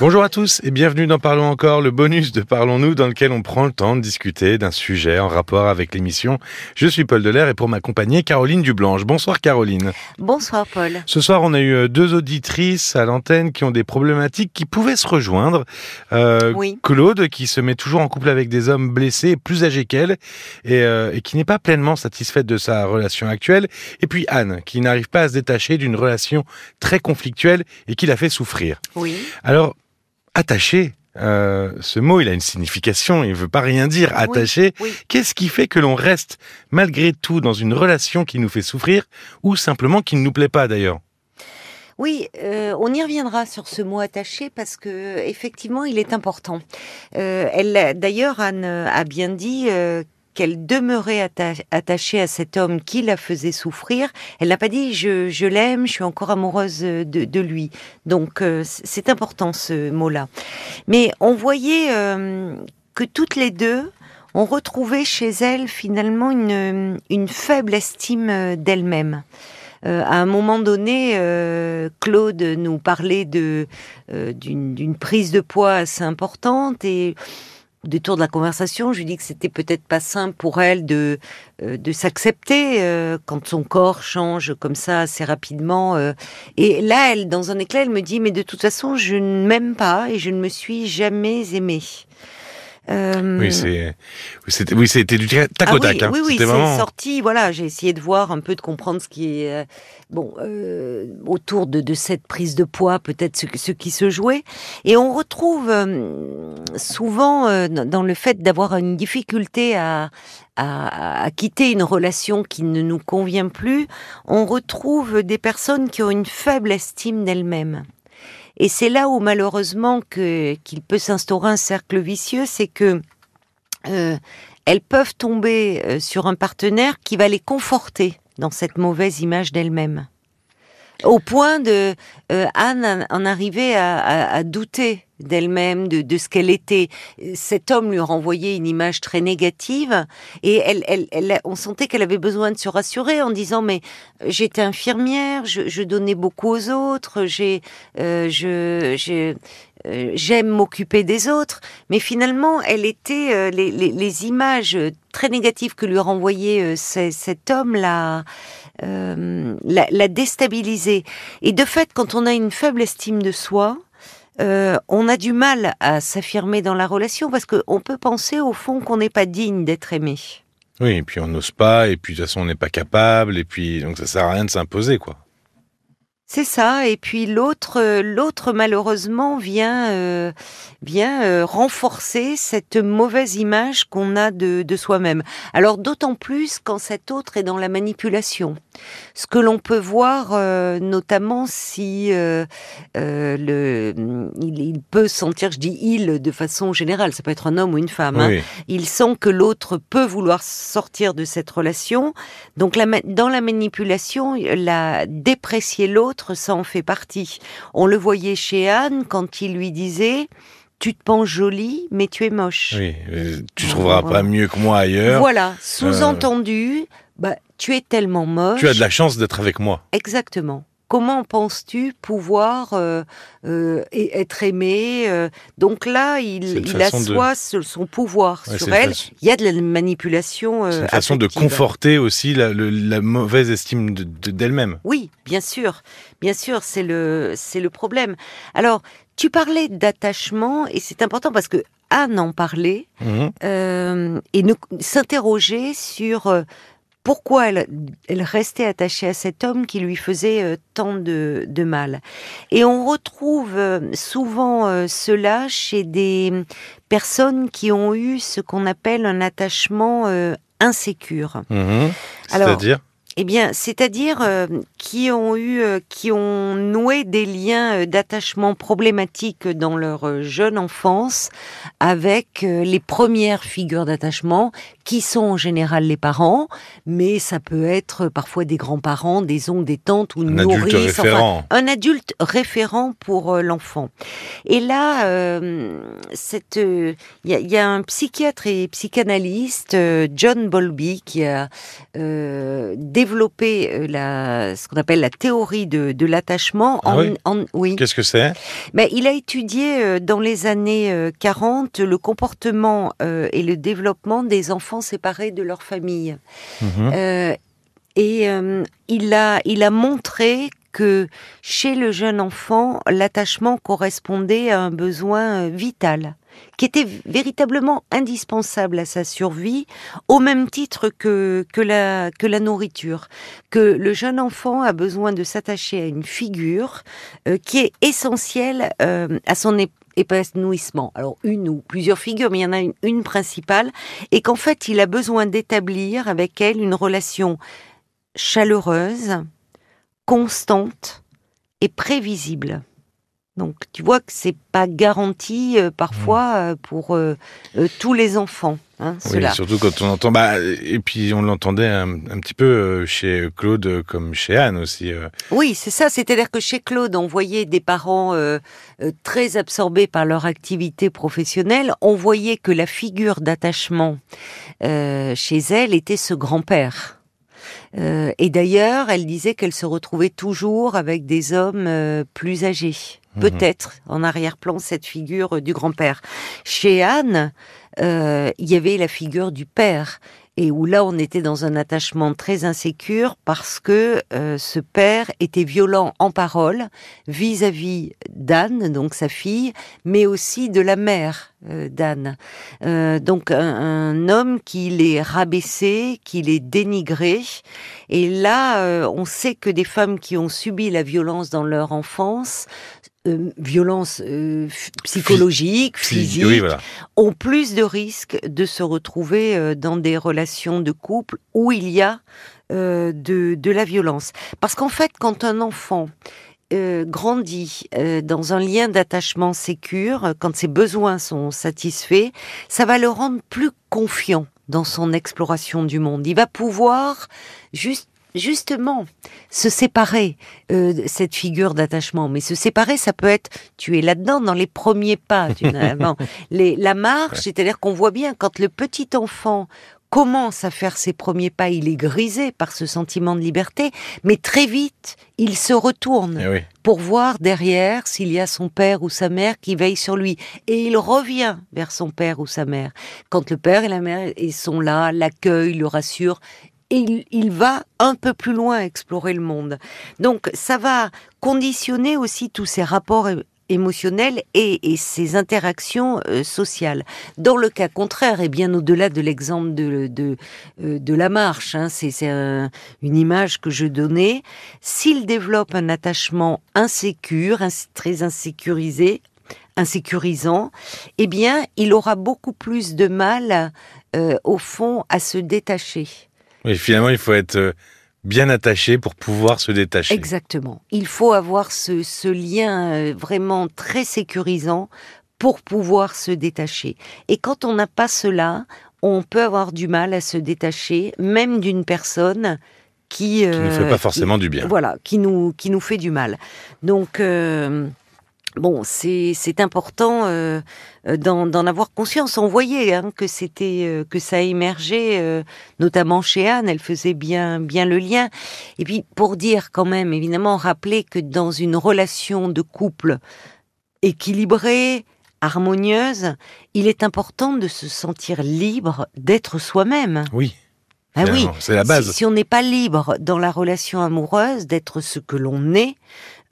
Bonjour à tous et bienvenue dans Parlons encore, le bonus de Parlons-nous dans lequel on prend le temps de discuter d'un sujet en rapport avec l'émission. Je suis Paul Delair et pour m'accompagner, Caroline Dublanche. Bonsoir Caroline. Bonsoir Paul. Ce soir, on a eu euh, deux auditrices à l'antenne qui ont des problématiques qui pouvaient se rejoindre. Euh, Oui. Claude, qui se met toujours en couple avec des hommes blessés, plus âgés qu'elle, et, euh, et qui n'est pas pleinement satisfaite de sa relation actuelle. Et puis Anne, qui n'arrive pas à se détacher d'une relation très conflictuelle et qui la fait souffrir. Oui. Alors, attaché, euh, ce mot, il a une signification, il ne veut pas rien dire. Attaché, Oui. qu'est-ce qui fait que l'on reste malgré tout dans une relation qui nous fait souffrir ou simplement qui ne nous plaît pas d'ailleurs? Oui, euh, on y reviendra sur ce mot attaché parce que effectivement, il est important. Euh, elle, d'ailleurs, Anne a bien dit qu'elle demeurait atta- attachée à cet homme qui la faisait souffrir. Elle n'a pas dit je, l'aime, je suis encore amoureuse de, lui. Donc euh, c'est important ce mot-là. Mais on voyait euh, que toutes les deux ont retrouvé chez elles finalement une, faible estime euh, d'elles-mêmes. Euh, à un moment donné, Claude nous parlait d'une prise de poids assez importante et au détour de la conversation, je lui dis que c'était peut-être pas simple pour elle de euh, de s'accepter euh, quand son corps change comme ça assez rapidement. euh. et là, elle, dans un éclat, elle me dit mais de toute façon, je ne m'aime pas et je ne me suis jamais aimée. Euh, Oui, c'est, oui, c'était, oui, c'était du tac ah au oui, tac. hein. oui, oui, C'était c'est vraiment- sorti. Voilà, j'ai essayé de voir un peu, de comprendre ce qui est euh, bon euh, autour de, de cette prise de poids, peut-être ce, ce qui se jouait. Et on retrouve euh, souvent dans dans le fait d'avoir une difficulté à, à, à quitter une relation qui ne nous convient plus, on retrouve des personnes qui ont une faible estime d'elles-mêmes. Et c'est là où malheureusement qu'il peut s'instaurer un cercle vicieux, c'est que euh, elles peuvent tomber euh, sur un partenaire qui va les conforter dans cette mauvaise image d'elles-mêmes. Au point de euh, Anne en- arriver à, à- à douter d'elle-même, de, de ce qu'elle était. Cet homme lui renvoyait une image très négative et elle, elle, elle- on sentait qu'elle avait besoin de se rassurer en disant mais j'étais infirmière, je, je donnais beaucoup aux autres, j'ai, euh, je, j'ai- euh, j'aime m'occuper des autres, mais finalement, elle était euh, les, images très négatives que lui renvoyait euh, ce- cet homme euh, la, la. Et de fait, quand on a une faible estime de soi, on a du mal à s'affirmer dans la relation parce qu'on peut penser au fond qu'on n'est pas digne d'être aimé. Oui, et puis on n'ose pas, et puis de toute façon on n'est pas capable, et puis donc ça sert à rien de s'imposer, quoi. C'est ça. Et puis l'autre, euh, l'autre malheureusement vient, euh, vient euh, renforcer cette mauvaise image qu'on a de, de soi-même. Alors d'autant plus quand cet autre est dans la manipulation. Ce que l'on peut voir, euh, notamment si euh, euh, le, il, il peut sentir, je dis il de façon générale, ça peut être un homme ou une femme. hein, il sent que l'autre peut vouloir sortir de cette relation. Donc la dans la manipulation, la déprécier l'autre, ça en fait partie. On le voyait chez Anne quand il lui disait tu te penses jolie, mais tu es moche. oui. euh, Tu trouveras voilà. pas mieux que moi ailleurs. Voilà, sous-entendu, bah, tu es tellement moche. Tu as de la chance d'être avec moi. Exactement. Comment penses-tu pouvoir euh, euh, être aimé euh, Donc là, il, il de- assoit ce- son pouvoir Ouais, sur elle. façon- Il y a de la manipulation. C'est une façon de conforter aussi la, le- la mauvaise estime de- de- d'elle-même. Oui, bien sûr, bien sûr, c'est le c'est le problème. Alors, tu parlais d'attachement et c'est important parce que Anne en parlait Mhm. euh, et s'interroger sur pourquoi elle, elle restait attachée à cet homme qui lui faisait euh, tant de, de mal. Et on retrouve euh, souvent euh, cela chez des personnes qui ont eu ce qu'on appelle un attachement insécure. Mhm. C'est-à-dire? Eh bien, c'est-à-dire euh, qui ont eu, euh, qui ont noué des liens euh, d'attachement problématiques dans leur jeune enfance avec les premières figures d'attachement, qui sont en général les parents, mais ça peut être parfois des grands-parents, des oncles, des tantes ou un nourrices, adulte enfin, référent. un adulte référent pour l'enfant. Et là, cette, il y, a- il y a un psychiatre et psychanalyste, John Bowlby, qui a développé développé euh, la, ce qu'on appelle la théorie de, de l'attachement. Ah en, oui en- oui. Qu'est-ce que c'est? Mais il a étudié euh, dans les années euh, 40 le comportement euh, et le développement des enfants séparés de leur famille. Mhm. Euh, et euh, il, a, il a montré que chez le jeune enfant, l'attachement correspondait à un besoin euh, vital, qui était véritablement indispensable à sa survie, au même titre que, que, la, que la nourriture. Que le jeune enfant a besoin de s'attacher à une figure euh, qui est essentielle euh, à son ép- épanouissement. Alors une ou plusieurs figures, mais il y en a une principale, et qu'en fait il a besoin d'établir avec elle une relation chaleureuse, constante et prévisible. Donc tu vois que c'est pas garanti euh, parfois euh, pour euh, tous les enfants. Hein, Oui, cela. surtout quand on entend. Bah, et puis on l'entendait un, un petit peu chez Claude comme chez Anne aussi. Oui, c'est ça. C'est-à-dire que chez Claude, on voyait des parents très absorbés par leur activité professionnelle. On voyait que la figure d'attachement chez elle était ce grand-père. Euh, et d'ailleurs, elle disait qu'elle se retrouvait toujours avec des hommes euh, plus âgés. Mhm. Peut-être en arrière-plan cette figure euh, du grand-père. Chez Anne, euh, il y avait la figure du père et où là on était dans un attachement très insécure parce que euh, ce père était violent en parole vis-à-vis d'Anne, donc sa fille, mais aussi de la mère d'Anne. Donc un, homme qui les rabaissé, qui les dénigré. Et là, on sait que des femmes qui ont subi la violence dans leur enfance, euh, violence euh, f- psychologique, Si- physique, Oui, voilà. ont plus de risques de se retrouver euh, dans des relations de couple où il y a euh, de, de la violence. Parce qu'en fait, quand un enfant grandit dans un lien d'attachement sécure, quand ses besoins sont satisfaits, ça va le rendre plus confiant dans son exploration du monde. Il va pouvoir juste justement se séparer euh, de cette figure d'attachement. Mais se séparer, ça peut être, tu es là-dedans dans les premiers pas. Bon, les, la marche, c'est-à-dire qu'on voit bien quand le petit enfant commence à faire ses premiers pas, il est grisé par ce sentiment de liberté, mais très vite, il se retourne Eh oui. pour voir derrière s'il y a son père ou sa mère qui veille sur lui. Et il revient vers son père ou sa mère. Quand le père et la mère ils sont là, l'accueillent, le rassurent, et il, il va un peu plus loin explorer le monde. Donc ça va conditionner aussi tous ces rapports émotionnels et, et ces interactions euh, sociales. Dans le cas contraire, et bien au-delà de l'exemple de, de, euh, de la marche, hein, c'est c'est un- une image que je donnais, s'il développe un attachement insécure, ins- très insécurisé, insécurisant, eh bien, il aura beaucoup plus de mal, euh, au fond, à se détacher. Oui, finalement, il faut être euh, bien attaché pour pouvoir se détacher. Exactement. Il faut avoir ce, ce lien euh, vraiment très sécurisant pour pouvoir se détacher. Et quand on n'a pas cela, on peut avoir du mal à se détacher, même d'une personne qui Qui ne fait euh, pas forcément du bien. Voilà, qui nous qui nous fait du mal. Donc euh, bon, c'est important euh, euh, d'en d'en avoir conscience. On voyait hein, que c'était euh, que ça émergeait, euh, notamment chez Anne. Elle faisait bien bien le lien. Et puis pour dire quand même, évidemment, rappeler que dans une relation de couple équilibrée, harmonieuse, il est important de se sentir libre d'être soi-même. Oui. Ah oui, C'est la base. si, si on n'est pas libre dans la relation amoureuse d'être ce que l'on est,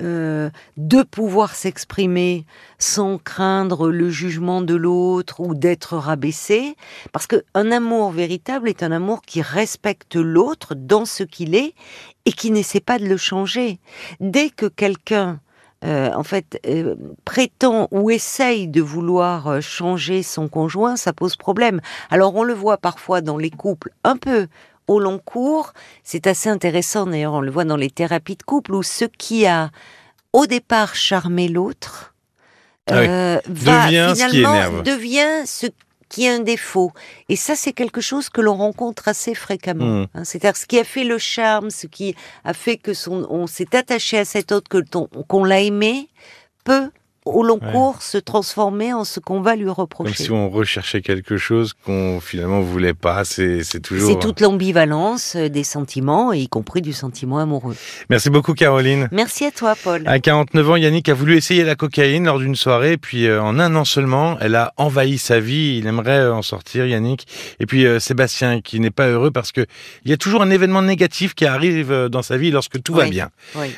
euh, de pouvoir s'exprimer sans craindre le jugement de l'autre ou d'être rabaissé, parce que un amour véritable est un amour qui respecte l'autre dans ce qu'il est et qui n'essaie pas de le changer. Dès que quelqu'un euh, en fait, euh, prétend ou essaye de vouloir euh, changer son conjoint, ça pose problème. Alors on le voit parfois dans les couples un peu au long cours. C'est assez intéressant d'ailleurs, on le voit dans les thérapies de couple où ce qui a au départ charmé l'autre Ah oui. euh, va Devient ce qui finalement énerve. devient ce qui est un défaut. Et ça, c'est quelque chose que l'on rencontre assez fréquemment. Mm. hein. C'est-à-dire ce qui a fait le charme, ce qui a fait que son, on s'est attaché à cet autre, que qu'on l'a aimé, peut au long cours se transformer en ce qu'on va lui reprocher. Comme si on recherchait quelque chose qu'on finalement voulait pas. C'est toujours. C'est toute l'ambivalence des sentiments, y compris du sentiment amoureux. Merci beaucoup, Caroline. Merci à toi, Paul. À 49 ans, Yannick a voulu essayer la cocaïne lors d'une soirée, puis euh, en un an seulement, elle a envahi sa vie. Il aimerait euh, en sortir, Yannick. Et puis euh, Sébastien, qui n'est pas heureux parce que il y a toujours un événement négatif qui arrive dans sa vie lorsque tout va bien.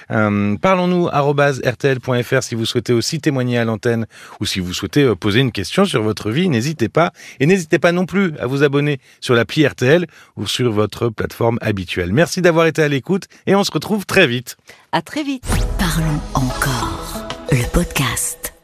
Parlons-nous rtl.fr si vous souhaitez aussi témoigner à l'antenne ou si vous souhaitez poser une question sur votre vie. N'hésitez pas et n'hésitez pas non plus à vous abonner sur l'appli RTL ou sur votre plateforme habituelle. Merci d'avoir été à l'écoute et on se retrouve très vite. À très vite. Parlons encore. Le podcast.